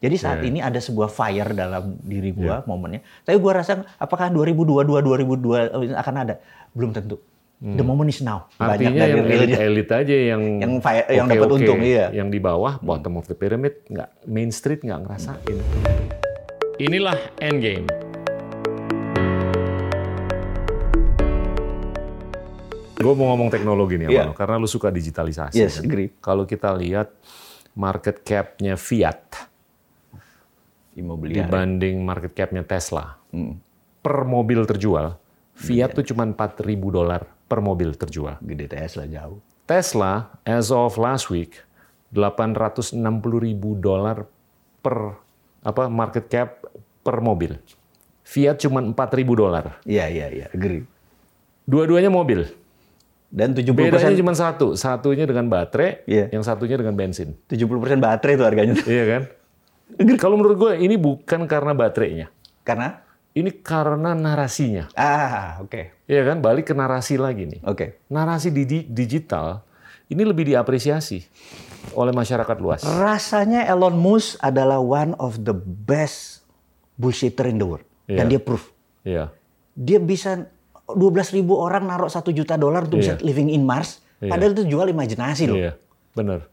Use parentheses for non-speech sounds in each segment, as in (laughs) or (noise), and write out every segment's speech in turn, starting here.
Jadi saat Iya. ini ada sebuah fire dalam diri gua momennya. Tapi gua rasa apakah 2022 2002 akan ada? Belum tentu. The moment is now. Hmm. Artinya yang realnya. elit-elit aja yang Yang fi- yang dapat oke-oke. untung, iya. Yang di bawah bottom of the pyramid nggak main street nggak ngerasain. Inilah endgame. Gue mau ngomong teknologi nih. Amano, karena lu suka digitalisasi. Yes, kan. agree. Kalau kita lihat market cap-nya Fiat Imobiliar. dibanding market cap-nya Tesla Hmm. per mobil terjual, Iya. Fiat tuh cuma 4.000 dolar per mobil terjual. Gede Tesla jauh. Tesla as of last week 860 ribu dolar per apa market cap per mobil. Fiat cuma 4 ribu dolar. Iya, iya, iya. Agree. Dua-duanya mobil. Dan 70% Bedanya cuma satu. Satunya dengan baterai, Iya. yang satunya dengan bensin. 70% baterai itu harganya. Iya kan? (laughs) Kalau menurut gue ini bukan karena baterainya. Karena Ini karena narasinya. ah, oke. Iya kan? Balik ke narasi lagi nih. Oke. Narasi di di- digital ini lebih diapresiasi oleh masyarakat luas. Rasanya Elon Musk adalah one of the best bullshitter in the world. Dan Iya. dia proof. Iya. Dia bisa 12 ribu orang naruh 1 juta dolar untuk bisa Iya. living in Mars. Iya. Padahal itu jual imajinasi loh. Iya, benar.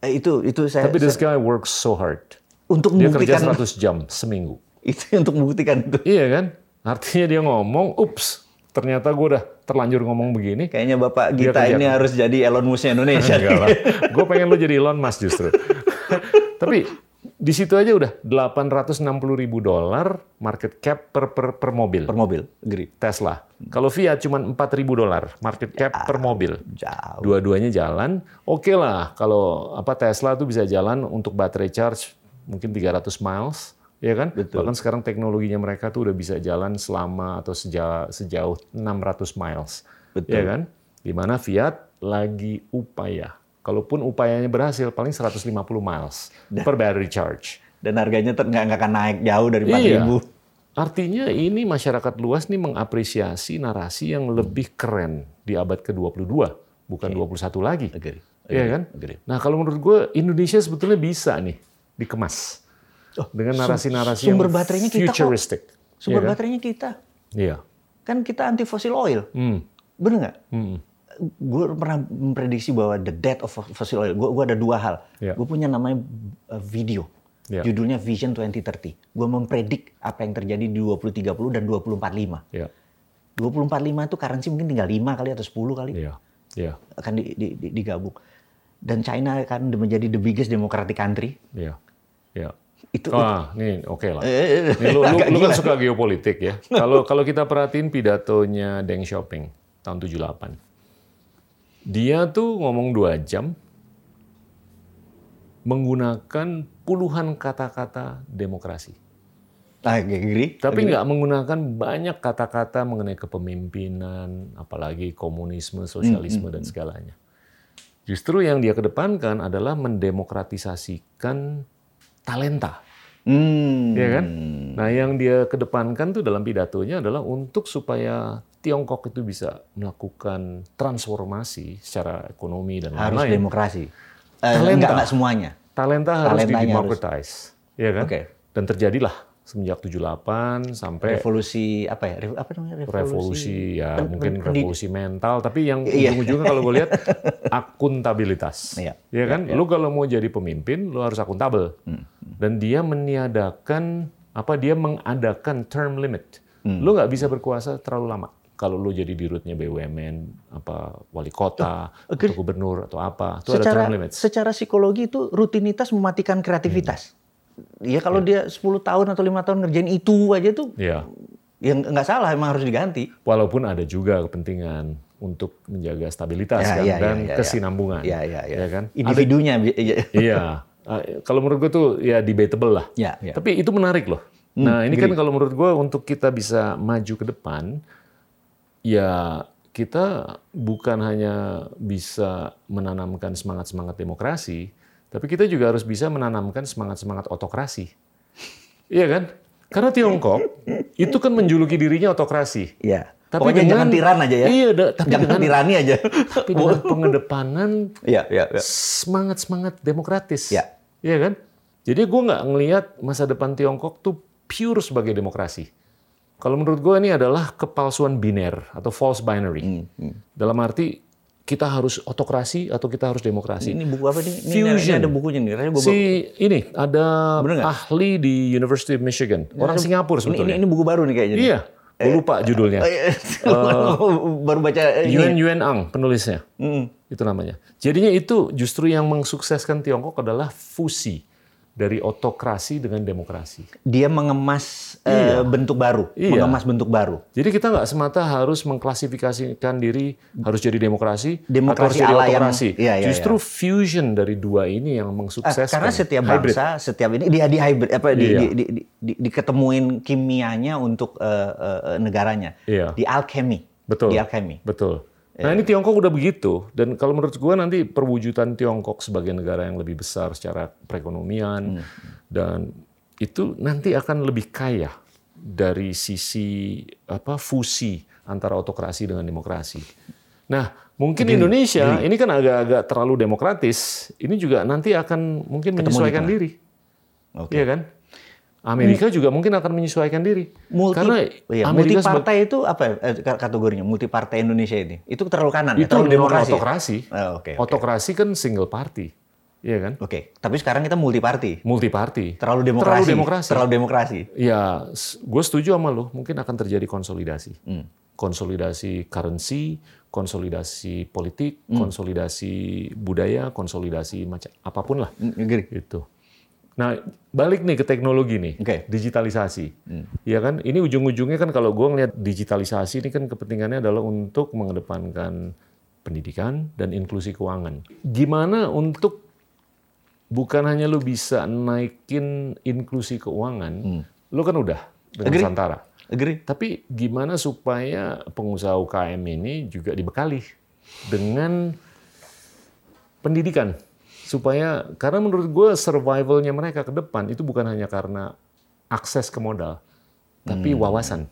Eh, itu itu saya, Tapi saya- this guy works so hard. Untuk Dia kerja membuktikan 100 jam seminggu. itu untuk membuktikan itu. Iya kan? Artinya dia ngomong, ups, ternyata gue udah terlanjur ngomong begini. Kayaknya Bapak Gita kerja. ini harus jadi Elon Musk Indonesia. Enggak lah. Gue pengen lo jadi Elon Musk justru. (laughs) Tapi di situ aja udah 860 ribu dolar market cap per, per, per mobil. per mobil, agree. Tesla. Kalau Fiat cuma 4 ribu dolar market cap per mobil. Jauh. Dua-duanya jalan, oke lah. Kalau apa Tesla tuh bisa jalan untuk baterai charge mungkin 300 miles, ya kan? Betul. Bahkan sekarang teknologinya mereka tuh udah bisa jalan selama atau sejauh, sejauh 600 miles, Betul. ya kan? Di mana Fiat lagi upaya. Kalaupun upayanya berhasil, paling 150 miles per battery charge. Dan harganya nggak akan naik jauh dari 4 Iya. ribu. Artinya ini masyarakat luas nih mengapresiasi narasi yang lebih keren di abad ke-22, bukan 21 lagi. Agree. Iya kan? Agree. Nah, kalau menurut gue Indonesia sebetulnya bisa nih dikemas Oh, dengan narasi-narasi yang sumber baterainya kita kok. futuristic. Sumber Iya kan? baterainya kita. Iya. Kan kita anti fossil oil. Hmm. Bener nggak? Hmm. Gue pernah memprediksi bahwa the death of fossil oil. Gue ada dua hal. Iya. Gue punya namanya uh, video. Iya. Judulnya Vision 2030. Gue mempredik apa yang terjadi di 2030 dan 2045. Iya. 2045 itu currency mungkin tinggal 5 kali atau 10 kali Iya. Iya. akan di, di, di- digabung. Dan China akan menjadi the biggest democratic country. Iya. Iya. Itu Wah, nih oke lah. Eh, Nih, lu, lu, lu kan suka geopolitik ya. (laughs) Kalau kalau kita perhatiin pidatonya Deng Xiaoping tahun 78. Dia tuh ngomong dua jam menggunakan puluhan kata-kata demokrasi. Ah, agree. Tapi nggak menggunakan banyak kata-kata mengenai kepemimpinan, apalagi komunisme, sosialisme, dan segalanya. Justru yang dia kedepankan adalah mendemokratisasikan talenta. Hmm. ya kan? Nah, yang dia kedepankan tuh dalam pidatonya adalah untuk supaya Tiongkok itu bisa melakukan transformasi secara ekonomi dan Harus lain-lain. demokrasi. Eh, Talenta. enggak, enggak semuanya. Talenta harus Talentanya didemocratize, ya kan? Oke. Dan terjadilah semenjak 78 sampai Revolusi apa ya? Revo- apa namanya? revolusi ya Pen- mungkin pen- revolusi mental tapi yang Iya. ujung-ujungnya kalau gue lihat (laughs) akuntabilitas Iya. ya kan lu kalau mau jadi pemimpin lu harus akuntabel Hmm. dan dia meniadakan apa dia mengadakan term limit Hmm. lu nggak bisa berkuasa terlalu lama kalau lu jadi dirutnya BUMN apa wali kota atau gubernur atau apa itu ada secara term limit secara psikologi itu rutinitas mematikan kreativitas. Ya kalau dia 10 tahun atau lima tahun ngerjain itu aja tuh ya yang nggak salah emang harus diganti. walaupun ada juga kepentingan untuk menjaga stabilitas Ya, kan, iya, dan iya, iya, kesinambungan Iya, iya, iya. ya kan Individunya bi- (laughs) iya. Iya, Eh, kalau menurut gue tuh ya debatable lah. Ya, ya. Tapi itu menarik loh. nah ini kan kalau menurut gue untuk kita bisa maju ke depan, ya kita bukan hanya bisa menanamkan semangat-semangat demokrasi, tapi kita juga harus bisa menanamkan semangat-semangat otokrasi. Iya kan? Karena Tiongkok itu kan menjuluki dirinya otokrasi. Iya. Tapi Pokoknya dengan- jangan tiran aja ya. Iya, da- tapi jangan dengan- tirani aja. Tapi dengan (laughs) pengedepanan Iya, iya, iya. semangat-semangat demokratis. Ya. Iya kan? Jadi gue nggak ngelihat masa depan Tiongkok tuh pure sebagai demokrasi. Kalau menurut gue ini adalah kepalsuan biner atau false binary. Dalam arti kita harus otokrasi atau kita harus demokrasi. Ini buku apa nih? Ini, Fusion. ini ada bukunya nih. Rasanya gua- Si ini ada ahli di University of Michigan, orang Singapura ini, ini, sebetulnya. ini buku baru nih kayaknya. Iya, gue lupa judulnya. Oh, iya. (laughs) baru baca ini. Yuan Yuan Ang penulisnya. Mm. Itu namanya. Jadinya itu justru yang mensukseskan Tiongkok adalah fusi dari otokrasi dengan demokrasi. Dia mengemas eh, bentuk baru, Iya. mengemas bentuk baru. Jadi kita nggak semata harus mengklasifikasikan diri harus jadi demokrasi, Demokrasi atau harus jadi ala yang- otokrasi. iya, iya, Justru fusion dari dua ini yang Ah, mensukseskan. karena setiap Hybrid. bangsa, setiap ini dia di hybrid apa di, Iya. di, di, di, di- diketemuin kimianya untuk eh, eh, negaranya. Iya. Di alchemy. Betul. Di alchemy. Betul. Nah ini Tiongkok udah begitu dan kalau menurut gua nanti perwujudan Tiongkok sebagai negara yang lebih besar secara perekonomian dan itu nanti akan lebih kaya dari sisi apa fusi antara otokrasi dengan demokrasi. Nah mungkin Indonesia ini kan agak-agak terlalu demokratis, ini juga nanti akan mungkin menyesuaikan diri, Oke. Iya kan? Amerika juga mungkin akan menyesuaikan diri Multi, karena iya, Amerika multi partai itu apa ya, eh, kategorinya? Multi partai Indonesia ini. Itu terlalu kanan ya, itu terlalu demokrasi. ya? otokrasi. Oh, Oke. oke. Otokrasi kan single party, iya kan? Oke. Tapi sekarang kita multi party. Multi party. Terlalu demokrasi. Terlalu demokrasi. Terlalu demokrasi. Ya, gue setuju sama lo. Mungkin akan terjadi konsolidasi. Hmm. Konsolidasi currency, konsolidasi politik, Hmm. konsolidasi budaya, konsolidasi macam apa pun lah. Mm, agree. Nah, balik nih ke teknologi nih, Oke. digitalisasi. Ya kan, ini ujung-ujungnya kan kalau gue ngeliat digitalisasi ini kan kepentingannya adalah untuk mengedepankan pendidikan dan inklusi keuangan. Gimana untuk bukan hanya lu bisa naikin inklusi keuangan, lu kan udah dengan Agree. Nusantara. Agree. Tapi gimana supaya pengusaha UKM ini juga dibekali dengan pendidikan supaya karena menurut gue survivalnya mereka ke depan itu bukan hanya karena akses ke modal, tapi wawasan,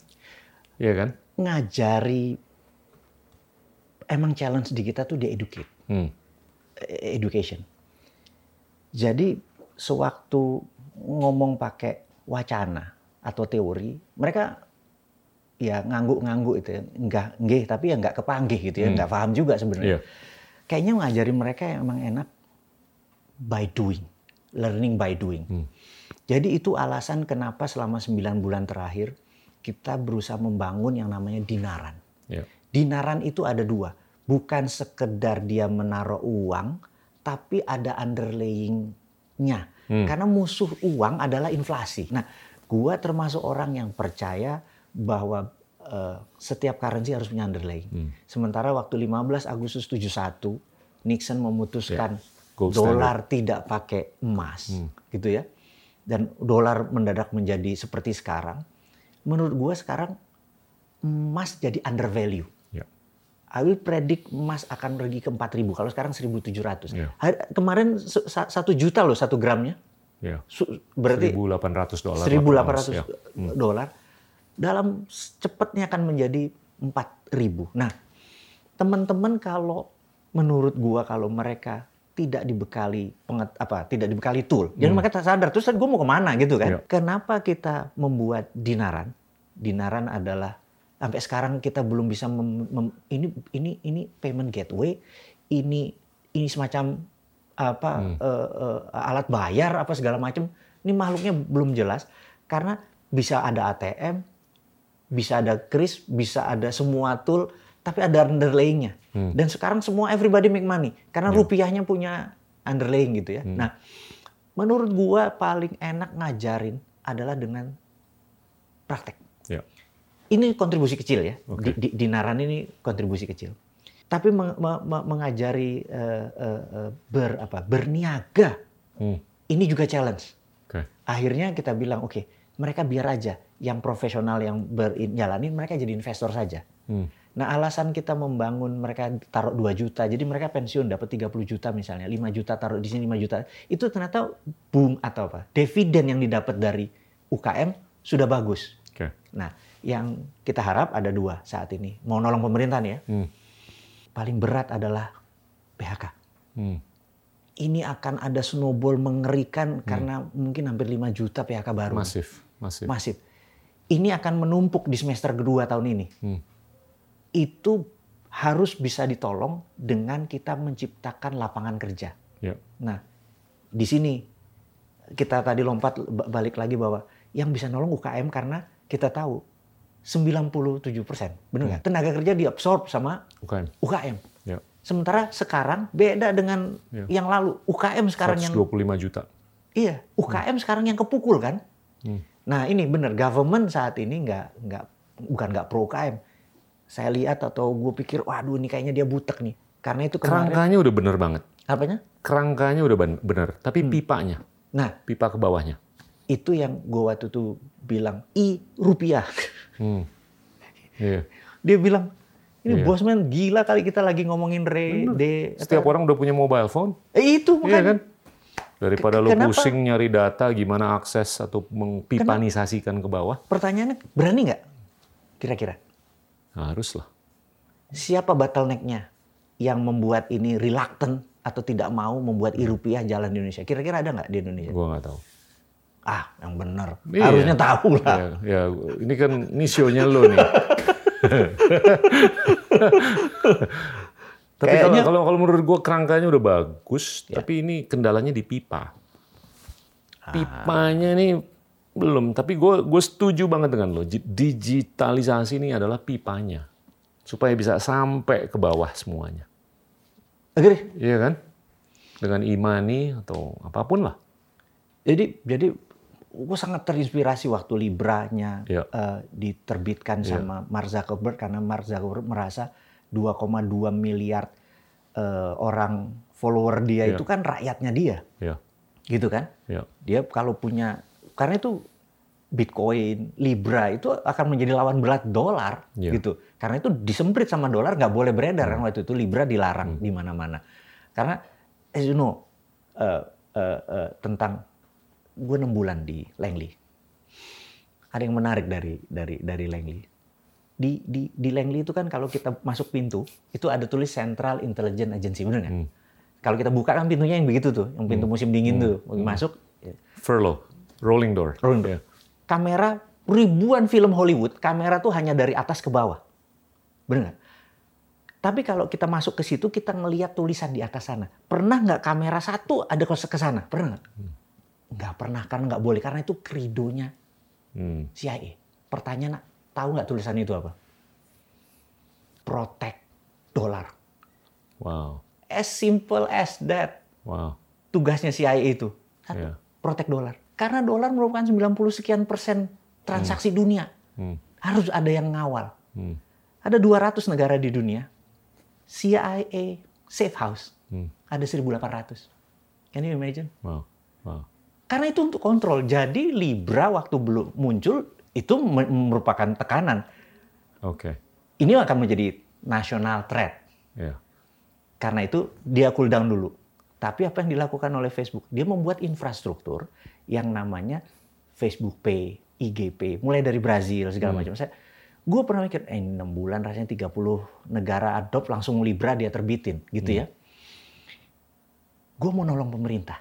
ya kan? Ngajari emang challenge di kita tuh di educate, Hmm. eh, education. Jadi sewaktu ngomong pakai wacana atau teori, mereka ya ngangguk-ngangguk itu ya. Enggak, nggih, tapi ya nggak kepanggih gitu ya, nggak paham juga sebenarnya. Iya. Kayaknya ngajari mereka yang emang enak by doing, learning by doing. Jadi itu alasan kenapa selama 9 bulan terakhir kita berusaha membangun yang namanya dinaran. Ya. Dinaran itu ada dua, bukan sekedar dia menaruh uang, tapi ada underlaying-nya. Karena musuh uang adalah inflasi. Nah, gua termasuk orang yang percaya bahwa eh, setiap currency harus punya underlying. Sementara waktu 15 Agustus 71 Nixon memutuskan Gold dolar tidak pakai emas, gitu ya. Dan dolar mendadak menjadi seperti sekarang. Menurut gua sekarang emas jadi undervalue. Ya. I will predict emas akan pergi ke 4.000. Kalau sekarang 1.700. Iya. Hari- Kemarin satu juta loh satu gramnya. Ya. Su- Berarti 1.800 dolar. 1.800 ya. dolar. Dalam cepatnya akan menjadi 4.000. Nah, teman-teman kalau menurut gua kalau mereka tidak dibekali penget, apa tidak dibekali tool, jadi mereka tak sadar terus gue mau ke mana gitu kan? Iya. Kenapa kita membuat dinaran? Dinaran adalah sampai sekarang kita belum bisa mem- mem- ini ini ini payment gateway, ini ini semacam apa eh, eh, alat bayar apa segala macam. Ini makhluknya belum jelas karena bisa ada ATM, bisa ada kris, bisa ada semua tool, tapi ada underlaying-nya. Dan sekarang semua everybody make money karena rupiahnya punya underlaying gitu ya. Nah, menurut gua paling enak ngajarin adalah dengan praktek. Ya. Ini kontribusi kecil ya. Oke. Di, di, di Naran ini kontribusi kecil. Tapi meng- me- me- mengajari eh, eh, ber apa berniaga Hmm. ini juga challenge. Oke. Akhirnya kita bilang oke, mereka biar aja yang profesional yang berjalanin mereka jadi investor saja. Hmm. Nah, alasan kita membangun mereka taruh 2 juta, jadi mereka pensiun dapat 30 juta misalnya, 5 juta taruh di sini 5 juta. Itu ternyata boom atau apa? Dividen yang didapat dari UKM sudah bagus. Oke. Nah, yang kita harap ada dua saat ini. Mau nolong pemerintah nih ya. Hmm. Paling berat adalah PHK. Hmm. ini akan ada snowball mengerikan karena mungkin hampir 5 juta PHK baru. Masif, masif. Masif. Ini akan menumpuk di semester kedua tahun ini. Hmm. Itu harus bisa ditolong dengan kita menciptakan lapangan kerja. Ya. Nah, di sini kita tadi lompat ba- balik lagi bahwa yang bisa nolong UKM karena kita tahu 97 persen, benar nggak? Tenaga kerja diabsorb sama UKM. UKM. Ya. Sementara sekarang beda dengan Ya. yang lalu. UKM sekarang yang 125 juta. iya, UKM sekarang yang kepukul kan. Hmm. Nah ini benar, government saat ini nggak nggak bukan nggak pro UKM. Saya lihat atau gue pikir, waduh ini kayaknya dia butek nih. Karena itu kemarin Kerangkanya udah bener banget. apanya? Kerangkanya udah ben- bener. Tapi pipanya, Nah pipa ke bawahnya. itu yang gue waktu itu bilang i rupiah. Hmm. Iya. Dia bilang ini Iya. bosman gila kali kita lagi ngomongin re de Setiap orang udah punya mobile phone. Eh, itu Iya bukan kan? Daripada Kenapa? pusing nyari data gimana akses atau mengpipanisasikan ke bawah, pertanyaannya berani nggak kira-kira harus lah. siapa bottlenecknya yang membuat ini reluctant atau tidak mau membuat i rupiah jalan di Indonesia kira-kira ada nggak di Indonesia Gua nggak tahu. ah yang benar Iya. harusnya tahu lah Ya, ya, ini kan ini show-nya lo nih. (laughs) tapi kalau, Kayaknya- kalau kalau menurut gua kerangkanya udah bagus, Ya. tapi ini kendalanya di pipa. Ah. Pipanya nih belum, tapi gue gue setuju banget dengan lo. Digitalisasi ini adalah pipanya supaya bisa sampai ke bawah semuanya. Agree. Iya kan? Dengan e-money atau apa pun lah. jadi jadi gue sangat terinspirasi waktu Libra-nya Ya. eh, diterbitkan Ya. sama Mark Zuckerberg karena Mark Zuckerberg merasa 2,2 miliar eh, orang follower dia Ya. itu kan rakyatnya dia Ya, gitu kan ya, dia kalau punya karena itu Bitcoin, Libra itu akan menjadi lawan berat dolar Iya. gitu. Karena itu disemprit sama dolar nggak boleh beredar kan waktu itu Libra dilarang Hmm. di mana-mana. Karena as you know eh, eh, eh, tentang gue enam bulan di Langley. Ada yang menarik dari dari dari Langley. Di di di Langley itu kan kalau kita masuk pintu itu ada tulis Central Intelligence Agency benar nggak? Hmm. Kalau kita buka kan pintunya yang begitu tuh, yang pintu musim dingin tuh, masuk ya, furlough, rolling door. Rolling door. Ya. kamera ribuan film Hollywood, kamera tuh hanya dari atas ke bawah. Bener nggak? Tapi kalau kita masuk ke situ, kita ngelihat tulisan di atas sana. Pernah nggak kamera satu ada ke sana? Pernah nggak? Nggak pernah, karena nggak boleh. Karena itu kridonya Hmm. CIA. Pertanyaan, tahu nggak tulisan itu apa? Protect dolar. Wow, As simple as that. wow. Tugasnya CIA itu. Satu, Ya. protect dolar. Karena dolar merupakan 90 sekian persen transaksi dunia. Hmm. Harus ada yang ngawal. Hmm. Ada 200 negara di dunia. CIA safe house Hmm. ada 1800. Can you imagine? Wow, wow. Karena itu untuk kontrol. Jadi Libra waktu belum muncul itu me- merupakan tekanan. Oke, Ini akan menjadi national threat. ya. Karena itu dia cool down dulu. Tapi apa yang dilakukan oleh Facebook? Dia membuat infrastruktur yang namanya Facebook Pay, IGP, mulai dari Brazil segala macam. Saya, gue pernah mikir, eh 6 bulan rasanya 30 negara adopt langsung Libra dia terbitin, gitu ya. Gue mau nolong pemerintah.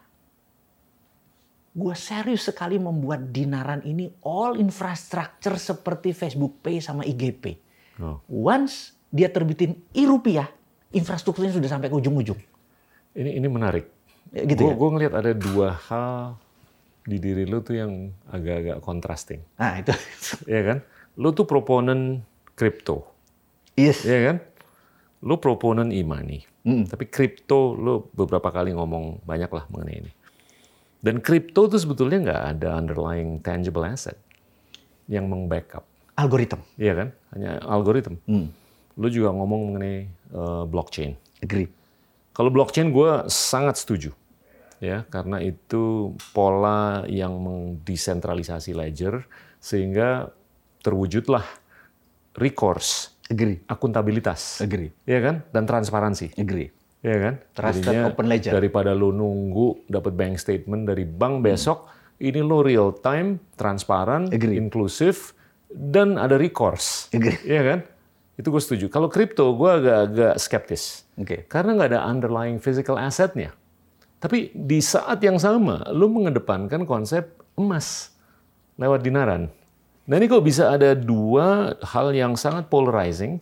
Gue serius sekali membuat dinaran ini all infrastructure seperti Facebook Pay sama IGP. Oh. Once dia terbitin i-rupiah, infrastrukturnya sudah sampai ke ujung-ujung. Ini ini menarik. Ya, gitu gue ya? ngelihat ada dua hal di diri lu tuh yang agak-agak contrasting, Nah itu. (laughs) ya kan? Lu tuh proponen kripto, yes. ya kan? Lu proponen e-money, Mm. tapi kripto lu beberapa kali ngomong banyak lah mengenai ini. Dan kripto tuh sebetulnya nggak ada underlying tangible asset yang meng-backup, Algoritma. iya kan? Hanya algoritma. Hmm. Lu juga ngomong mengenai eh, blockchain. Agree. Kalau blockchain gue sangat setuju, ya karena itu pola yang mendesentralisasi ledger sehingga terwujudlah recourse, Agree. akuntabilitas, Agree. ya kan, dan transparansi, Agree. ya kan. Trusted Jadinya open ledger. Daripada lo nunggu dapat bank statement dari bank besok, ini lo real time, transparan, Agree. inklusif, dan ada recourse, Agree. ya kan. Itu gue setuju. Kalau kripto gue agak-agak skeptis. Oke. Karena nggak ada underlying physical assetnya. Tapi di saat yang sama, lu mengedepankan konsep emas lewat dinaran. Nah ini kok bisa ada dua hal yang sangat polarizing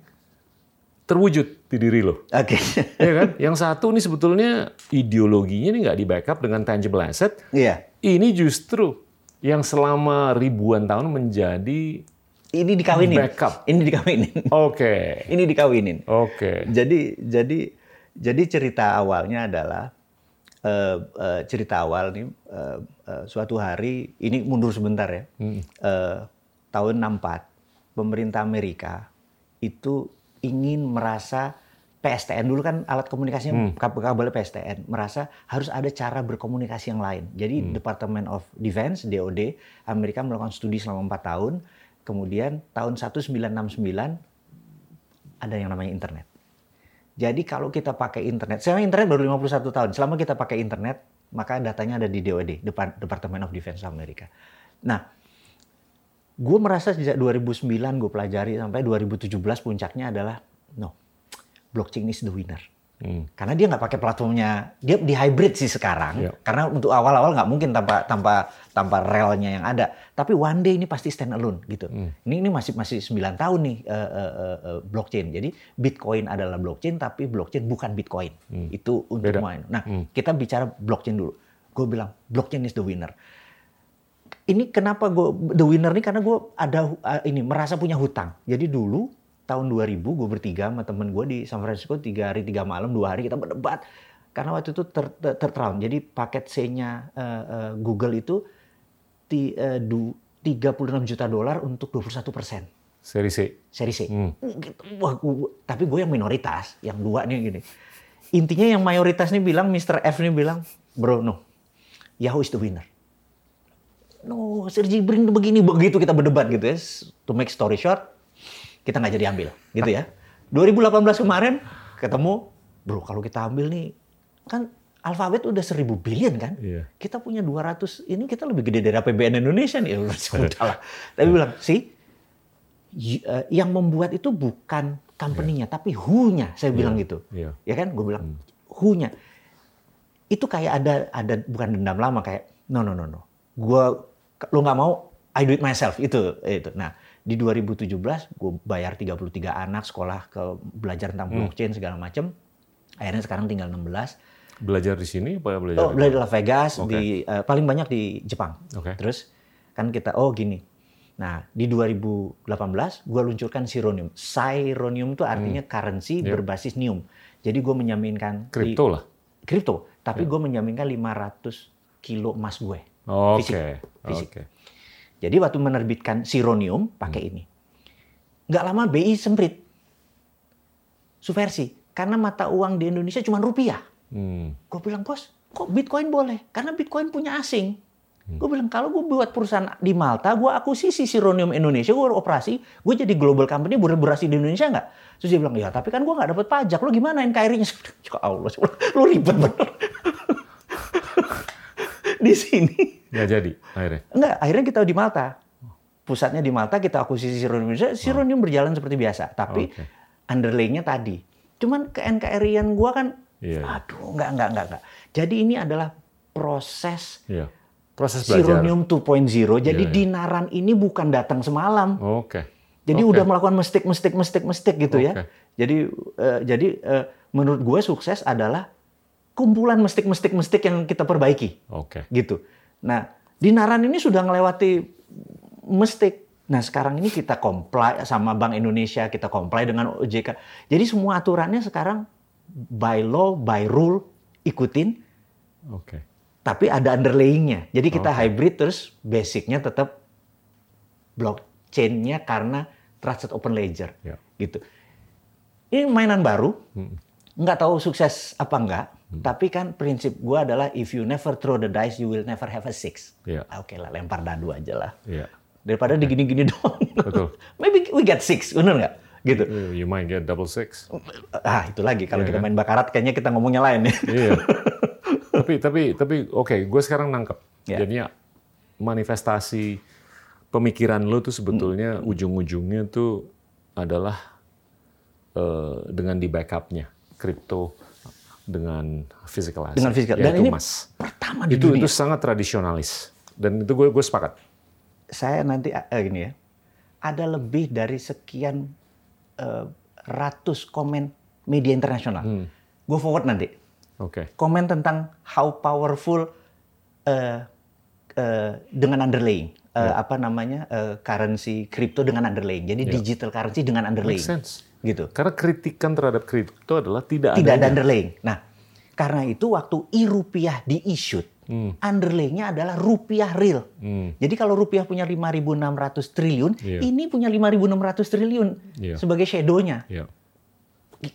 terwujud di diri lo. Oke. Okay. (laughs) ya kan? Yang satu ini sebetulnya ideologinya ini nggak di backup dengan tangible asset. Iya. Ini justru yang selama ribuan tahun menjadi ini dikawinin. Backup. Ini dikawinin. Oke. Okay. ini dikawinin. Oke. Okay. Jadi jadi jadi cerita awalnya adalah uh, uh, cerita awal nih uh, uh, suatu hari ini mundur sebentar ya. Hmm. Uh, tahun 64 pemerintah Amerika itu ingin merasa PSTN dulu kan alat komunikasinya hmm. kabel PSTN merasa harus ada cara berkomunikasi yang lain. Jadi hmm. Department of Defense DoD Amerika melakukan studi selama empat tahun. Kemudian tahun 1969 ada yang namanya internet. Jadi kalau kita pakai internet, saya internet baru 51 tahun. Selama kita pakai internet, maka datanya ada di DoD, Department of Defense Amerika. Nah, gue merasa sejak 2009 gue pelajari sampai 2017 puncaknya adalah no blockchain is the winner hmm. karena dia nggak pakai platformnya dia di hybrid sih sekarang yeah. karena untuk awal-awal nggak mungkin tanpa tanpa tanpa relnya yang ada tapi one day ini pasti stand alone gitu hmm. ini ini masih masih 9 tahun nih uh, uh, uh, blockchain jadi bitcoin adalah blockchain tapi blockchain bukan bitcoin hmm. itu untuk main nah hmm. kita bicara blockchain dulu gue bilang blockchain is the winner ini kenapa gue the winner nih karena gue ada uh, ini merasa punya hutang. Jadi dulu tahun 2000 gue bertiga sama temen gue di San Francisco tiga hari tiga malam dua hari kita berdebat karena waktu itu ter, ter, ter Jadi paket C-nya uh, uh, Google itu ti, uh, du, 36 juta dolar untuk 21 persen. Seri C. Seri C. Hmm. Gitu. Wah, gua, tapi gue yang minoritas, yang dua nih gini. Intinya yang mayoritas nih bilang, Mr. F nih bilang, bro no, Yahoo is the winner no Sergi Brin begini begitu kita berdebat gitu ya to make story short kita nggak jadi ambil gitu ya. 2018 kemarin ketemu bro kalau kita ambil nih kan alfabet udah seribu billion kan? Yeah. kita punya 200 ini kita lebih gede dari APBN Indonesia nih. (laughs) Lah tapi bilang sih eh, yang membuat itu bukan company-nya yeah. tapi who-nya. Saya bilang yeah. gitu. Yeah. ya kan? Gue bilang hmm. who-nya. Itu kayak ada ada bukan dendam lama kayak no no no no. Gue lo nggak mau I do it myself. Itu itu. Nah di 2017 gue bayar 33 anak sekolah ke belajar tentang hmm. blockchain segala macam akhirnya sekarang tinggal 16 belajar di sini apa belajar oh belajar di Las Vegas okay. di uh, paling banyak di Jepang okay. terus kan kita oh gini nah di 2018 gue luncurkan Sironium Sironium itu artinya hmm. currency yep. berbasis Nium jadi gue menjaminkan kripto lah kripto tapi yep. gue menjaminkan 500 kilo emas gue Oke. Okay. Fisik. Okay. Jadi waktu menerbitkan Sironium pakai hmm. ini. Nggak lama BI semprit. Subversi. Karena mata uang di Indonesia cuma rupiah. Hmm. Gue bilang, bos, kok Bitcoin boleh? Karena Bitcoin punya asing. Hmm. Gue bilang, kalau gue buat perusahaan di Malta, gue akuisisi Sironium Indonesia, gue operasi, gue jadi global company, beroperasi di Indonesia nggak? Terus dia bilang, ya tapi kan gue nggak dapat pajak, lo gimana NKRI-nya? (laughs) Ya Allah, (laughs) lo ribet bener. (laughs) di sini Nggak jadi akhirnya? Enggak, akhirnya kita di Malta. Pusatnya di Malta, kita akuisisi Sironium Indonesia. Sironium oh. berjalan seperti biasa. Tapi okay. underlaynya tadi. Cuman ke NKRI-an gua kan, yeah. Aduh, enggak, enggak, enggak, enggak. Jadi ini adalah proses yeah. proses belajar. Sironium 2.0. Jadi yeah, yeah. dinaran ini bukan datang semalam. Oke. Okay. Jadi okay. udah melakukan mestik, mestik, mestik, mestik gitu okay. ya. Jadi, uh, jadi uh, menurut gue sukses adalah kumpulan mestik-mestik-mestik yang kita perbaiki. Oke. Okay. Gitu. Nah, Dinaran ini sudah melewati mestik. Nah, sekarang ini kita comply sama Bank Indonesia, kita comply dengan OJK. Jadi semua aturannya sekarang by law, by rule, ikutin. Oke. Okay. Tapi ada underlayingnya. Jadi kita okay. hybrid terus basicnya tetap blockchain-nya karena trusted open ledger. Yeah. Gitu. Ini mainan baru. Hmm. Nggak tahu sukses apa enggak Hmm. Tapi kan prinsip gue adalah if you never throw the dice, you will never have a six. Yeah. Oke okay lah, lempar dadu aja lah. Yeah. Daripada okay. digini-gini (laughs) doang. Betul. Maybe we get six, benar nggak? Gitu. You might get double six. Ah itu lagi kalau yeah, kita kan? main bakarat kayaknya kita ngomongnya lain ya. (laughs) Iya. tapi tapi tapi oke, okay, gue sekarang nangkep. Yeah. Jadinya manifestasi pemikiran lo tuh sebetulnya hmm. ujung-ujungnya tuh adalah uh, dengan di backupnya kripto dengan physical asset. Dengan physical. Dan ini emas. pertama di Itu dunia. itu sangat tradisionalis dan itu gue gue sepakat. Saya nanti eh, gini ya, ada lebih dari sekian eh, ratus komen media internasional. Hmm. Gue forward nanti. Oke. Komen tentang how powerful eh, eh, dengan underlying. Eh, Apa namanya eh, currency crypto dengan underlying. Jadi digital currency dengan underlying. Make sense. Gitu. Karena kritikan terhadap kripto adalah tidak, Tidak ada underlying. Nah, karena itu waktu e-rupiah di-issued, underlying-nya adalah rupiah real. Hmm. Jadi kalau rupiah punya 5.600 triliun, Iya. ini punya 5.600 triliun Iya. sebagai shadow-nya. Ya.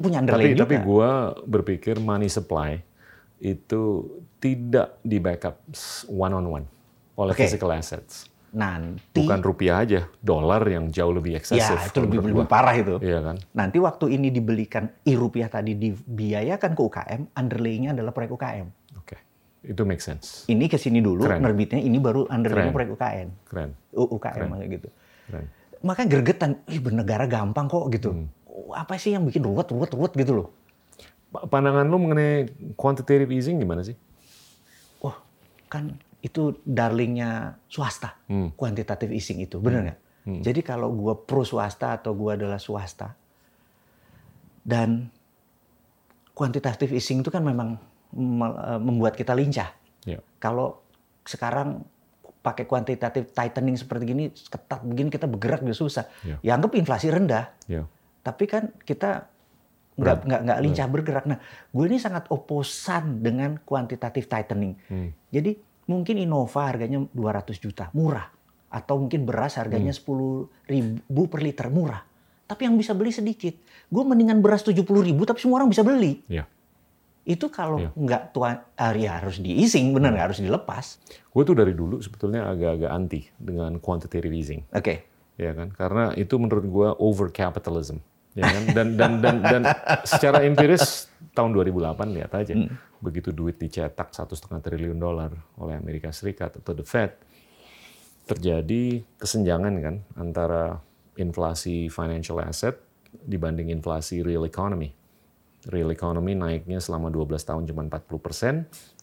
Punya Tapi underlying tapi juga. gue berpikir money supply itu tidak di backup one on one oleh Oke. physical assets. Nanti, Bukan rupiah aja, dolar yang jauh lebih eksesif. ya itu lebih, lebih parah itu. Iya kan? Nanti waktu ini dibelikan e-rupiah tadi dibiayakan ke UKM, underlying-nya adalah proyek UKM. Oke. Itu make sense. Ini ke sini dulu, Keren. nerbitnya ini baru Keren. proyek UKM. Keren. U- UKM kayak gitu. Keren. Makanya gergetan, ih bernegara gampang kok gitu. Hmm. Apa sih yang bikin ruwet, ruwet, ruwet gitu loh. Pa- Pandangan lu mengenai quantitative easing gimana sih? Wah, kan itu darlingnya swasta, Hmm. kuantitatif easing itu, bener nggak? Jadi kalau gua pro swasta atau gua adalah swasta, dan kuantitatif easing itu kan memang me- eh, membuat kita lincah. Ya. Kalau sekarang pakai kuantitatif tightening seperti gini, ketat begini kita bergerak juga susah. Ya. Ya anggap inflasi rendah, Ya. tapi kan kita nggak nggak nggak lincah bergerak. Nah, gue ini sangat oposan dengan kuantitatif tightening. Hmm. Jadi mungkin Innova harganya 200 juta, murah. Atau mungkin beras harganya Hmm. 10 ribu per liter, murah. Tapi yang bisa beli sedikit. Gue mendingan beras 70 ribu tapi semua orang bisa beli. Ya. Itu kalau Iya. nggak tuan, ah, ya harus diising, bener nggak harus dilepas. Gue tuh dari dulu sebetulnya agak-agak anti dengan quantitative easing. Oke. ya kan karena itu menurut gua over capitalism ya kan? Dan dan dan dan secara empiris tahun 2008 lihat aja begitu duit dicetak satu setengah triliun dolar oleh Amerika Serikat atau the Fed terjadi kesenjangan kan antara inflasi financial asset dibanding inflasi real economy real economy naiknya selama 12 tahun cuma 40 persen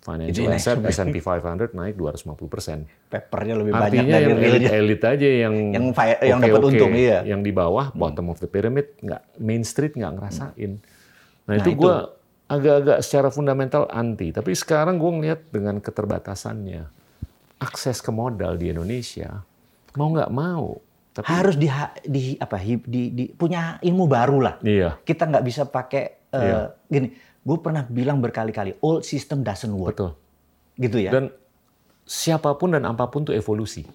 financial naik asset S&P 500 naik 250 persen Papernya lebih banyak Artinya dari yang elit-elit aja yang Yang fi- yang dapat untung, iya. Yang di bawah bottom of the pyramid nggak main street nggak ngerasain. Nah, itu itu. gue agak-agak secara fundamental anti. Tapi sekarang gue ngeliat dengan keterbatasannya akses ke modal di Indonesia mau nggak mau. Tapi harus di, di apa di, di punya ilmu baru lah. iya Kita nggak bisa pakai eh, Iya. gini. Gue pernah bilang berkali-kali, old system doesn't work. betul. Gitu ya. Dan siapa pun dan apa pun tuh evolusi.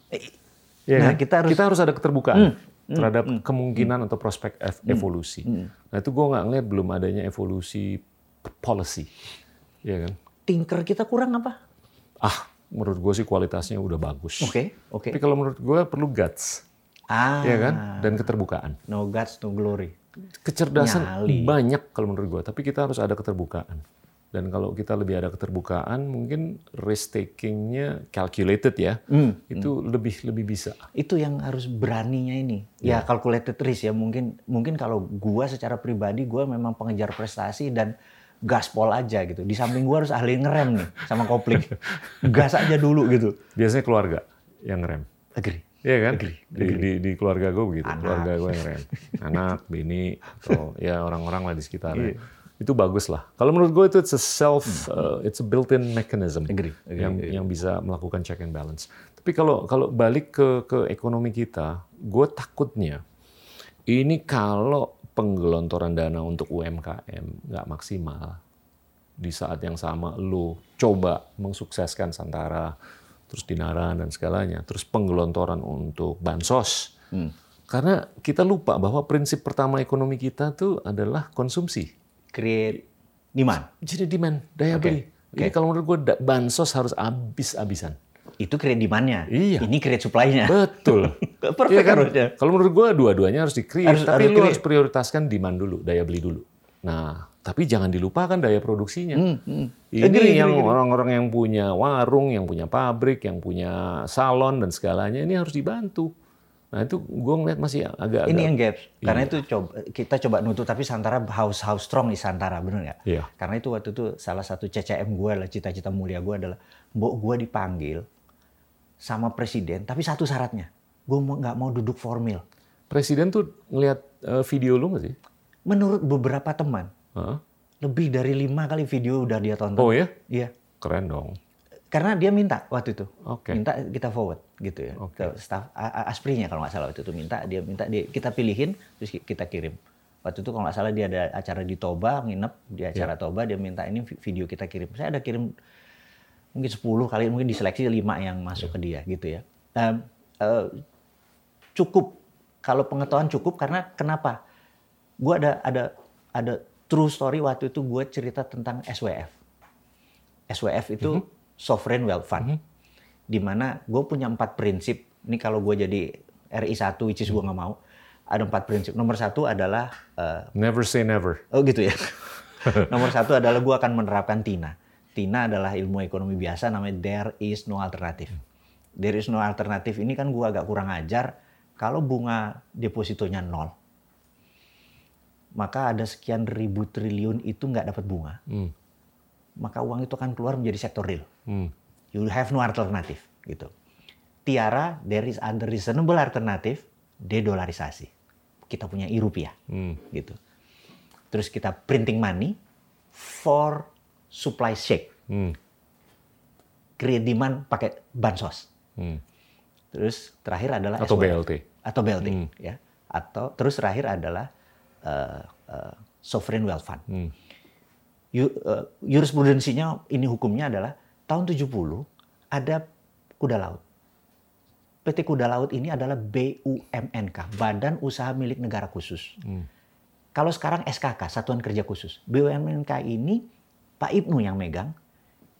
Ya Nah, kan? kita harus- ada keterbukaan terhadap kemungkinan atau prospek ev- evolusi. Nah itu gue nggak ngeliat belum adanya evolusi policy, ya kan? Tinker kita kurang apa? Ah, menurut gue sih kualitasnya udah bagus. Oke, oke. Tapi kalau menurut gue perlu guts, Ah, ya kan? Dan keterbukaan. no guts, no glory. Kecerdasan Nyali. banyak kalau menurut gue, tapi kita harus ada keterbukaan. Dan kalau kita lebih ada keterbukaan, mungkin risk takingnya calculated ya, Hmm, itu lebih lebih bisa. Itu yang harus beraninya ini. Ya calculated risk ya. Mungkin mungkin kalau gua secara pribadi gua memang pengejar prestasi dan gaspol aja gitu. Di samping gua harus ahli ngerem nih sama kopling. (laughs) Gas aja dulu gitu. Biasanya keluarga yang rem. Agree. Iya kan? Agree, Di, di, di keluarga gue begitu. Anak. Keluarga gue yang rem. (laughs) Anak, bini, atau ya orang-orang lah di sekitarnya. Iya. Itu bagus lah. Kalau menurut gue itu it's a self, uh, it's a built-in mechanism Hmm. Agree, agree, yang yang bisa melakukan check and balance. Tapi kalau kalau balik ke ke ekonomi kita, gue takutnya ini kalau penggelontoran dana untuk UMKM nggak maksimal di saat yang sama lu coba mensukseskan Santara, terus Dinaran dan segalanya, terus penggelontoran untuk bansos. Hmm. Karena kita lupa bahwa prinsip pertama ekonomi kita tuh adalah konsumsi. Create demand. Jadi demand, daya beli. Ini oke. kalau menurut gue bansos harus habis-habisan. Itu create demand-nya. Iya. Ini create supply-nya. Betul. (laughs) Perfect Iya kan? harusnya. Kalau menurut gue dua-duanya harus di-create, Harus- tapi harus lu create. harus prioritaskan demand dulu, daya beli dulu. Nah, tapi jangan dilupakan daya produksinya. Hmm, hmm. Ini Agree, yang orang-orang yang punya warung, yang punya pabrik, yang punya salon dan segalanya ini harus dibantu. Nah itu gue ngeliat masih agak, Ini yang gaps. Karena itu coba kita coba nutup tapi Santara house how strong is Santara bener nggak? Iya. Karena itu waktu itu salah satu CCM gue lah cita-cita mulia gue adalah mbok gue dipanggil sama presiden tapi satu syaratnya gue nggak mau duduk formal. Presiden tuh ngeliat uh, video lu nggak sih? Menurut beberapa teman Hah? lebih dari lima kali video udah dia tonton. Oh ya? Iya. Keren dong. Karena dia minta waktu itu, Oke. minta kita forward gitu ya Oke. ke staff a- a- asprinya kalau nggak salah waktu itu minta dia minta dia kita pilihin terus ki- kita kirim. Waktu itu kalau nggak salah dia ada acara di Toba nginep di acara Toba dia minta ini vi- video kita kirim. Saya ada kirim mungkin 10 kali mungkin diseleksi lima yang masuk ke dia gitu ya. Eh, cukup kalau pengetahuan cukup karena kenapa? Gue ada ada ada true story waktu itu gue cerita tentang SWF. SWF itu sovereign wealth fund. Di mana gue punya empat prinsip. Ini kalau gue jadi RI 1 which is gue nggak mau. Ada empat prinsip. Nomor satu adalah eh, Never say never. Oh gitu ya. (laughs) Nomor satu adalah gue akan menerapkan TINA. TINA adalah ilmu ekonomi biasa namanya there is no alternative. There is no alternative ini kan gue agak kurang ajar. Kalau bunga depositonya nol, maka ada sekian ribu triliun itu nggak dapat bunga. Hmm. Maka uang itu akan keluar menjadi sektor real. Hmm. You have no alternative gitu. Tiara, there is other reasonable alternative, dedolarisasi. Kita punya i rupiah Hmm. gitu. Terus kita printing money for supply shake. Hmm. Create demand pakai bansos. Hmm. Terus terakhir adalah Atau. BLT. Atau BLT Hmm. ya. Atau terus terakhir adalah uh, uh, sovereign wealth fund. Hmm. Uh, jurisprudensinya ini hukumnya adalah tahun 70 ada kuda laut. PT Kuda Laut ini adalah BUMNK, Badan Usaha Milik Negara Khusus. Hmm. Kalau sekarang SKK, Satuan Kerja Khusus. BUMNK ini Pak Ibnu yang megang,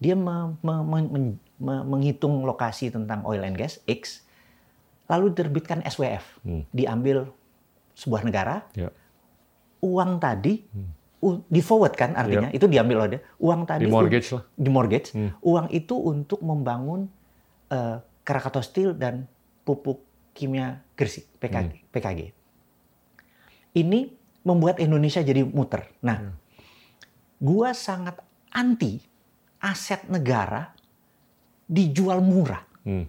dia me- me- me- me- menghitung lokasi tentang oil and gas X, lalu diterbitkan SWF, Hmm. diambil sebuah negara, Ya. Uang tadi u- di forward kan artinya itu diambil oleh dia. Uang tadi Di mortgage lah. di mortgage. Hmm. Uang itu untuk membangun eh, Krakatau Steel dan pupuk kimia Gresik PKG. Hmm. PKG. Ini membuat Indonesia jadi muter. Nah, Hmm. gua sangat anti aset negara dijual murah. Hmm.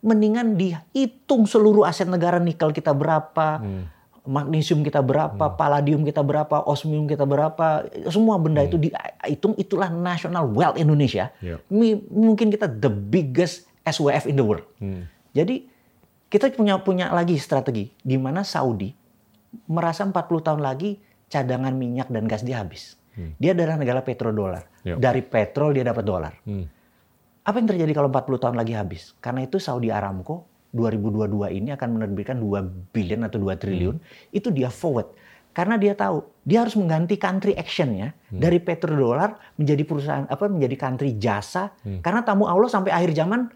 Mendingan dihitung seluruh aset negara nikel kita berapa, Hmm. Magnesium kita berapa, palladium kita berapa, osmium kita berapa, semua benda itu dihitung itulah national wealth Indonesia. Mi- Mungkin kita the biggest SWF in the world. Hmm. Jadi kita punya punya lagi strategi di mana Saudi merasa 40 tahun lagi cadangan minyak dan gas dia habis. Dia adalah negara petrodolar. Ya. Dari petrol dia dapat dolar. Hmm. Apa yang terjadi kalau 40 tahun lagi habis? Karena itu Saudi Aramco 2022 ini akan menerbitkan 2 billion atau 2 triliun. Itu dia forward. Karena dia tahu dia harus mengganti country actionnya dari petrodolar menjadi perusahaan apa menjadi country jasa. Karena tamu Allah sampai akhir zaman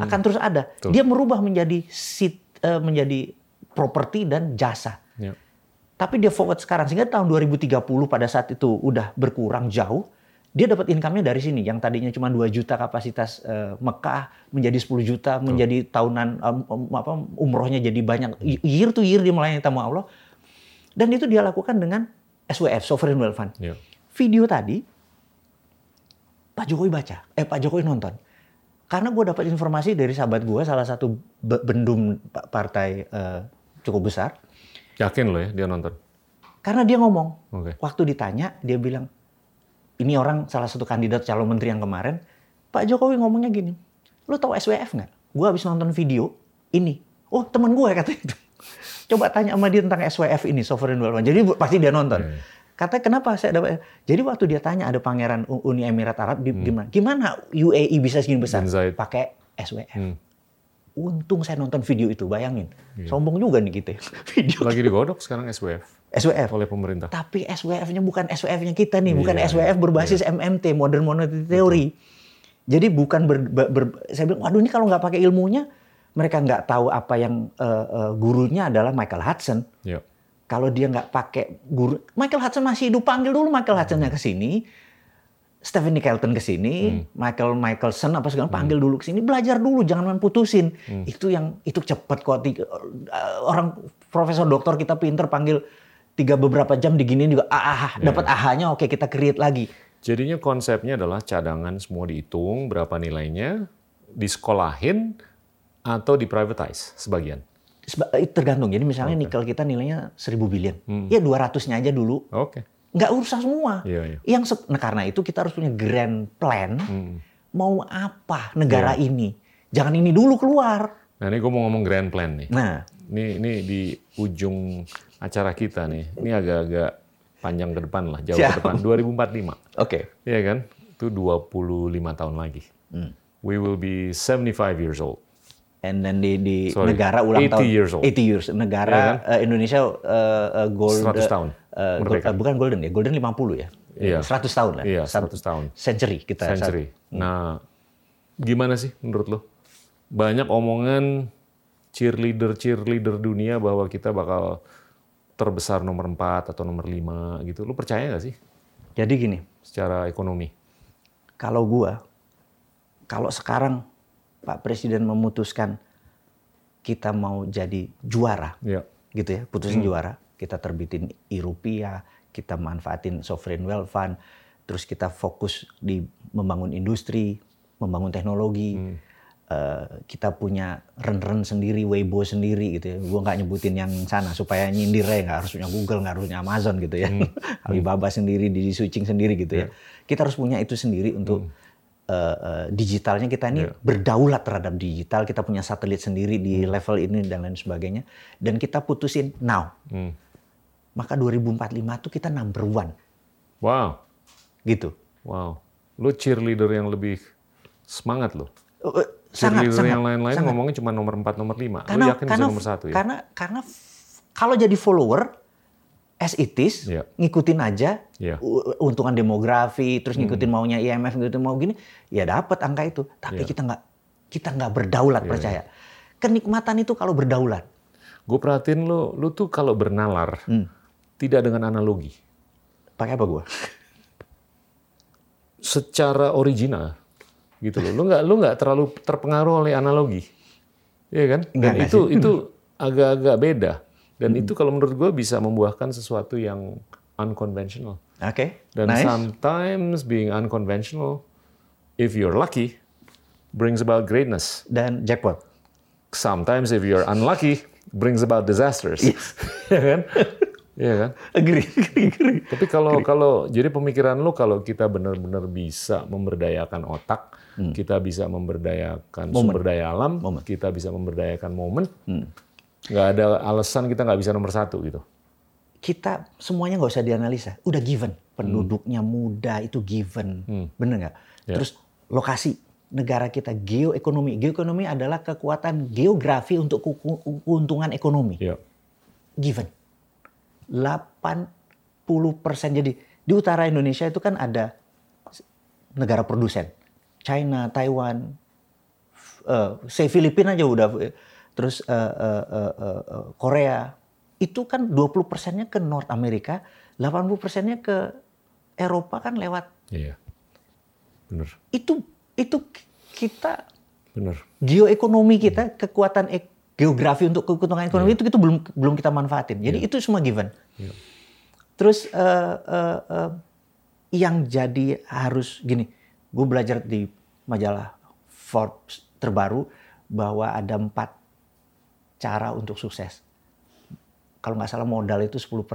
akan terus ada. Betul. Dia merubah menjadi sit, eh, menjadi properti dan jasa. Ya. Tapi dia forward sekarang sehingga tahun 2030 pada saat itu udah berkurang jauh, dia dapat income-nya dari sini yang tadinya cuma 2 juta kapasitas eh, Mekah menjadi 10 juta, menjadi tahunan em, apa umrohnya jadi banyak year to year dia melayani tamu Allah. Dan itu dia lakukan dengan SWF, Sovereign Wealth Fund. Ya. Video tadi Pak Jokowi baca, eh Pak Jokowi nonton. Karena gue dapat informasi dari sahabat gue, salah satu be- bendum pa- partai eh, cukup besar. Yakin lo ya dia nonton? Karena dia ngomong, Oke. waktu ditanya dia bilang, ini orang salah satu kandidat calon menteri yang kemarin, Pak Jokowi ngomongnya gini, lu tahu SWF nggak? Gue habis nonton video ini. Oh teman gue kata itu. (laughs) Coba tanya sama dia tentang SWF ini, Sovereign Wealth Fund. Jadi pasti dia nonton. Iya. Kata kenapa saya dapat? Jadi waktu dia tanya ada pangeran Uni Emirat Arab di, gimana? Gimana UAE bisa segini besar? Pakai SWF. Hmm. Untung saya nonton video itu, bayangin. Sombong juga nih kita. (laughs) Video Lagi digodok sekarang SWF SWF. oleh pemerintah. Tapi SWF-nya bukan SWF-nya kita nih, bukan Iya, SWF berbasis MMT, Modern Monetary Theory. Jadi bukan ber, ber- ber- saya bilang, waduh ini kalau nggak pakai ilmunya, mereka nggak tahu apa yang eh, eh, gurunya adalah Michael Hudson. Ya. Kalau dia nggak pakai guru, Michael Hudson masih hidup, panggil dulu Michael Hudsonnya ke sini. Stephanie Kelton ke sini, hmm. Michael Michelson apa segala panggil dulu ke sini, belajar dulu, jangan main putusin. Hmm. Itu yang itu cepet kok. Tiga, orang profesor doktor kita pinter panggil tiga beberapa jam diginiin juga ah, ah yeah. dapat ahanya oke kita create lagi. Jadinya konsepnya adalah cadangan semua dihitung berapa nilainya, disekolahin atau diprivatize sebagian. Tergantung. Jadi misalnya okay. nikel kita nilainya 1000 billion. Hmm. Ya 200-nya aja dulu. Oke. Okay nggak usah semua. Iya, iya. Yang nah karena itu kita harus punya grand plan. Hmm. Mau apa negara iya. ini? Jangan ini dulu keluar. Nah ini gue mau ngomong grand plan nih. Nah, ini ini di ujung acara kita nih. Ini agak-agak panjang ke depan lah, jauh Siap. ke depan. 2045. Oke. Okay. Iya kan? Itu 25 tahun lagi. Hmm. We will be 75 years old. And then di, di Sorry, negara ulang 80 tahun years old. 80 years. Negara yeah, kan? uh, Indonesia uh, uh, gold 100 tahun. Uh, gold, uh, bukan golden ya, golden 50 ya. Iya. 100 tahun lah. Iya, 100 tahun. Century kita. Century. Saat, nah, gimana sih menurut lo? Banyak omongan cheerleader-cheerleader dunia bahwa kita bakal terbesar nomor 4 atau nomor 5 gitu. Lu percaya nggak sih? Jadi gini. Secara ekonomi. Kalau gua, kalau sekarang Pak Presiden memutuskan kita mau jadi juara, ya. gitu ya, putusin hmm. juara, kita terbitin i rupiah, kita manfaatin sovereign wealth fund, terus kita fokus di membangun industri, membangun teknologi, hmm. Uh, kita punya ren-ren sendiri, Weibo sendiri gitu ya. Gue nggak nyebutin yang sana supaya nyindir ya, nggak harus punya Google, nggak harus punya Amazon gitu ya. Hmm. (laughs) Alibaba sendiri, di switching sendiri gitu ya. ya. Kita harus punya itu sendiri untuk hmm uh, digitalnya kita ini yeah. berdaulat terhadap digital, kita punya satelit sendiri di hmm. level ini dan lain sebagainya, dan kita putusin now. Hmm. Maka 2045 itu kita number one. Wow. Gitu. Wow. Lu cheerleader yang lebih semangat lo. Uh, cheerleader sangat, yang lain-lain ngomongnya cuma nomor 4, nomor 5. Karena, lu yakin karena, bisa nomor satu ya? Karena, karena kalau jadi follower, as it is, yeah. ngikutin aja yeah. untungan demografi, terus ngikutin hmm. maunya IMF, ngikutin mau gini, ya dapat angka itu. Tapi yeah. kita nggak kita nggak berdaulat yeah, percaya. Yeah. Kenikmatan itu kalau berdaulat. Gue perhatiin lo, lo tuh kalau bernalar hmm. tidak dengan analogi. Pakai apa gue? Secara original, gitu loh. Lo nggak lo nggak terlalu terpengaruh oleh analogi, Iya kan? Dan Enggak, itu itu agak-agak beda dan hmm. itu kalau menurut gue bisa membuahkan sesuatu yang unconventional. Oke. Okay. Dan nice. sometimes being unconventional, if you're lucky, brings about greatness. Dan jackpot. Sometimes if you're unlucky, brings about disasters. Yes. (laughs) ya kan? Iya kan? Agree, agree, agree. Tapi kalau kalau jadi pemikiran lu kalau kita benar-benar bisa memberdayakan otak, hmm. kita bisa memberdayakan moment. sumber daya alam, moment. kita bisa memberdayakan momen, hmm nggak ada alasan kita nggak bisa nomor satu gitu. Kita semuanya nggak usah dianalisa, udah given. Penduduknya hmm. muda itu given, hmm. bener nggak? Ya. Terus lokasi negara kita geoekonomi, geoekonomi adalah kekuatan geografi untuk keuntungan ekonomi. Ya. Given. 80 persen jadi di utara Indonesia itu kan ada negara produsen, China, Taiwan, uh, say Filipina aja udah terus uh, uh, uh, uh, Korea itu kan 20 persennya ke North Amerika, 80 persennya ke Eropa kan lewat. Iya, benar. Itu itu kita benar. Geoekonomi kita, kekuatan ek, geografi untuk keuntungan ekonomi iya. itu itu belum belum kita manfaatin. Jadi iya. itu semua given. Iya. Terus uh, uh, uh, yang jadi harus gini, gue belajar di majalah Forbes terbaru bahwa ada empat cara untuk sukses. Kalau nggak salah modal itu 10%,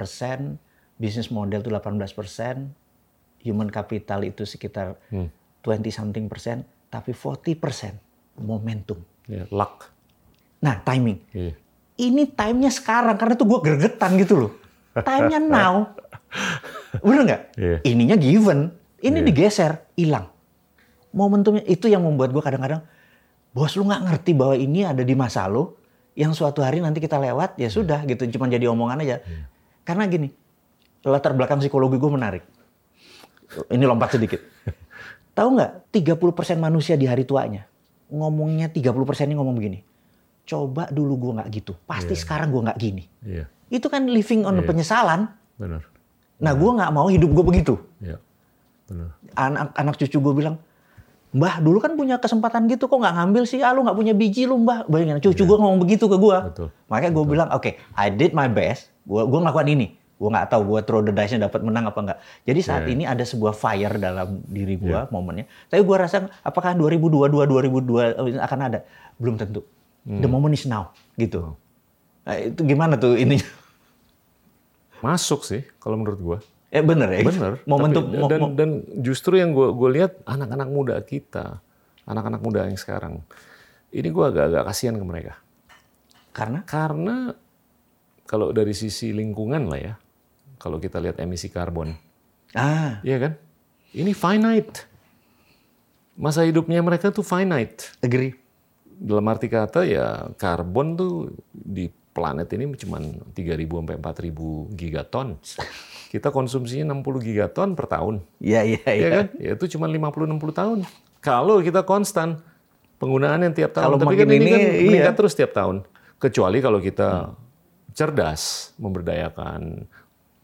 bisnis model itu 18%, human capital itu sekitar hmm. 20 something persen, tapi 40 persen momentum. Yeah, luck. Nah, timing. Yeah. Ini timenya sekarang, karena itu gue gergetan gitu loh. Timenya now. (laughs) Bener nggak? Yeah. Ininya given. Ini yeah. digeser, hilang. Momentumnya itu yang membuat gue kadang-kadang, bos lu nggak ngerti bahwa ini ada di masa lo, yang suatu hari nanti kita lewat ya sudah gitu cuma jadi omongan aja hmm. karena gini latar belakang psikologi gue menarik ini lompat sedikit (laughs) tahu nggak 30% manusia di hari tuanya ngomongnya 30% ini ngomong begini coba dulu gue nggak gitu pasti yeah. sekarang gue nggak gini yeah. itu kan living on yeah. penyesalan benar nah gue nggak mau hidup gue begitu yeah. Anak anak cucu gue bilang, Mbah dulu kan punya kesempatan gitu kok nggak ngambil sih? Ah lu nggak punya biji lu Mbah. Bayangin cucu gue ngomong begitu ke gue. Makanya gue bilang, oke, I did my best. Gue gue ngelakukan ini. Gue nggak tahu gue throw the dice-nya dapat menang apa enggak. Jadi saat Yeah. ini ada sebuah fire dalam diri gue momennya. Tapi gue rasa apakah 2022 2002 akan ada? Belum tentu. The Hmm. moment is now gitu. Nah, itu gimana tuh ininya? Masuk sih kalau menurut gua. Eh bener ya? Bener. Momentum Tapi- dan, dan justru yang gue gue lihat anak-anak muda kita, anak-anak muda yang sekarang, ini gue agak-agak kasihan ke mereka. karena Karena kalau dari sisi lingkungan lah ya, kalau kita lihat emisi karbon, ah iya kan? Ini finite. Masa hidupnya mereka tuh finite. agree. Dalam arti kata ya karbon tuh di planet ini cuma 3.000 sampai 4.000 gigaton. Kita konsumsinya 60 gigaton per tahun. Iya iya ya iya. kan? Ya itu cuma 50-60 tahun. Kalau kita konstan penggunaan yang tiap tahun, Kalau tapi kan ini, ini, kan iya. meningkat terus tiap tahun. Kecuali kalau kita cerdas memberdayakan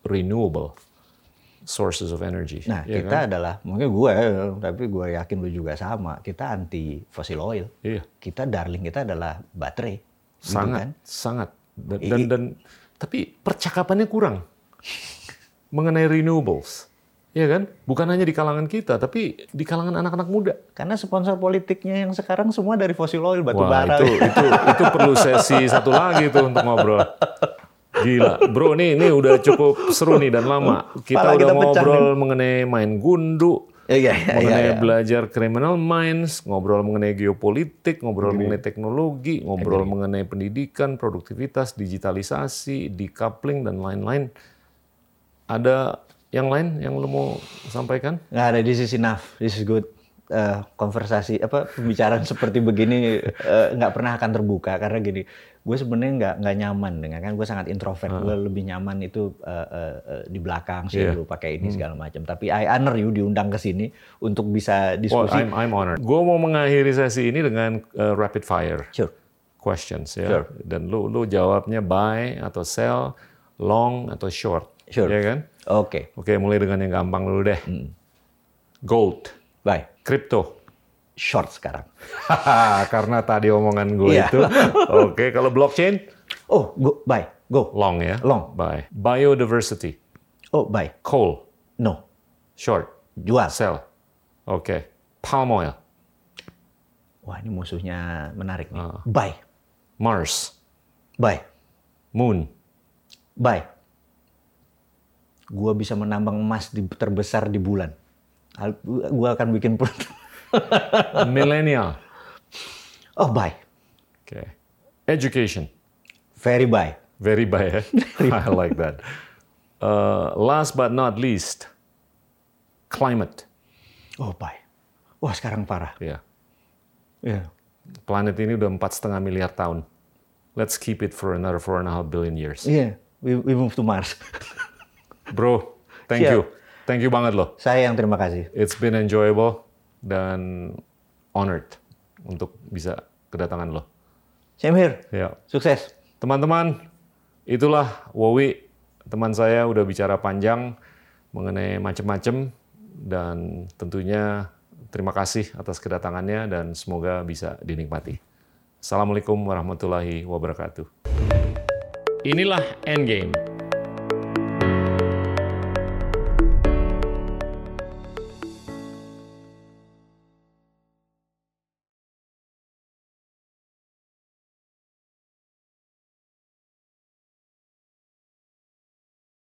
renewable sources of energy. Nah ya kita kan? adalah mungkin gue, tapi gue yakin lu juga sama. Kita anti fossil oil. Iya, Kita darling kita adalah baterai. Gitu sangat, kan? sangat. Dan, dan, dan tapi percakapannya kurang (laughs) mengenai renewables. Ya kan? Bukan hanya di kalangan kita, tapi di kalangan anak-anak muda. Karena sponsor politiknya yang sekarang semua dari fossil oil, batu Wah, bara. itu, itu itu perlu sesi (laughs) satu lagi tuh untuk ngobrol. Gila, bro nih ini udah cukup seru nih dan lama. Kita Kepala udah kita ngobrol mengenai main gundu, Iya, iya, iya, mengenai iya. belajar criminal minds, ngobrol mengenai geopolitik, ngobrol mengenai teknologi, ngobrol mengenai pendidikan, produktivitas, digitalisasi, decoupling dan lain-lain. Ada yang lain yang lu mau sampaikan? Nggak ada, this is enough, this is good. Eh, konversasi apa pembicaraan (laughs) seperti begini eh, nggak pernah akan terbuka karena gini gue sebenarnya nggak nggak nyaman dengan kan gue sangat introvert gue lebih nyaman itu eh, eh, eh, di belakang sih Iya. lu pakai ini segala macam tapi I honor you diundang ke sini untuk bisa diskusi I'm, I'm honored. Gue mau mengakhiri sesi ini dengan uh, rapid fire. sure questions ya. Sure. Dan lu lu jawabnya buy atau sell, long atau short. Sure. Ya kan? oke Oke, mulai dengan yang gampang dulu deh. Hmm. Gold, bye crypto. Short sekarang Karena tadi omongan gue Iya. itu. Oke, kalau blockchain oh go bye go long ya. Long. Buy. Biodiversity, oh bye coal, no short, jual sell. Oke. Palm oil, wah ini musuhnya menarik nih Ah. bye Mars, bye moon, Bye. Gua bisa menambang emas di, terbesar di bulan. Gua akan bikin perut. (laughs) millennial. Oh, bye. Oke. Education. Very bye. Very bad. (laughs) I like that. Uh, last but not least, climate. Oh, bye. Wah, sekarang parah. Ya, Iya. planet ini udah empat setengah miliar tahun. Let's keep it for another four and a half billion years. Iya, we, we move to Mars. Bro, thank Siap. you, thank you banget loh. Saya yang terima kasih. It's been enjoyable dan honored untuk bisa kedatangan lo. Same here. Ya, Sukses. teman-teman, itulah Wowi teman saya udah bicara panjang mengenai macam-macam dan tentunya terima kasih atas kedatangannya dan semoga bisa dinikmati. Assalamualaikum warahmatullahi wabarakatuh. Inilah Endgame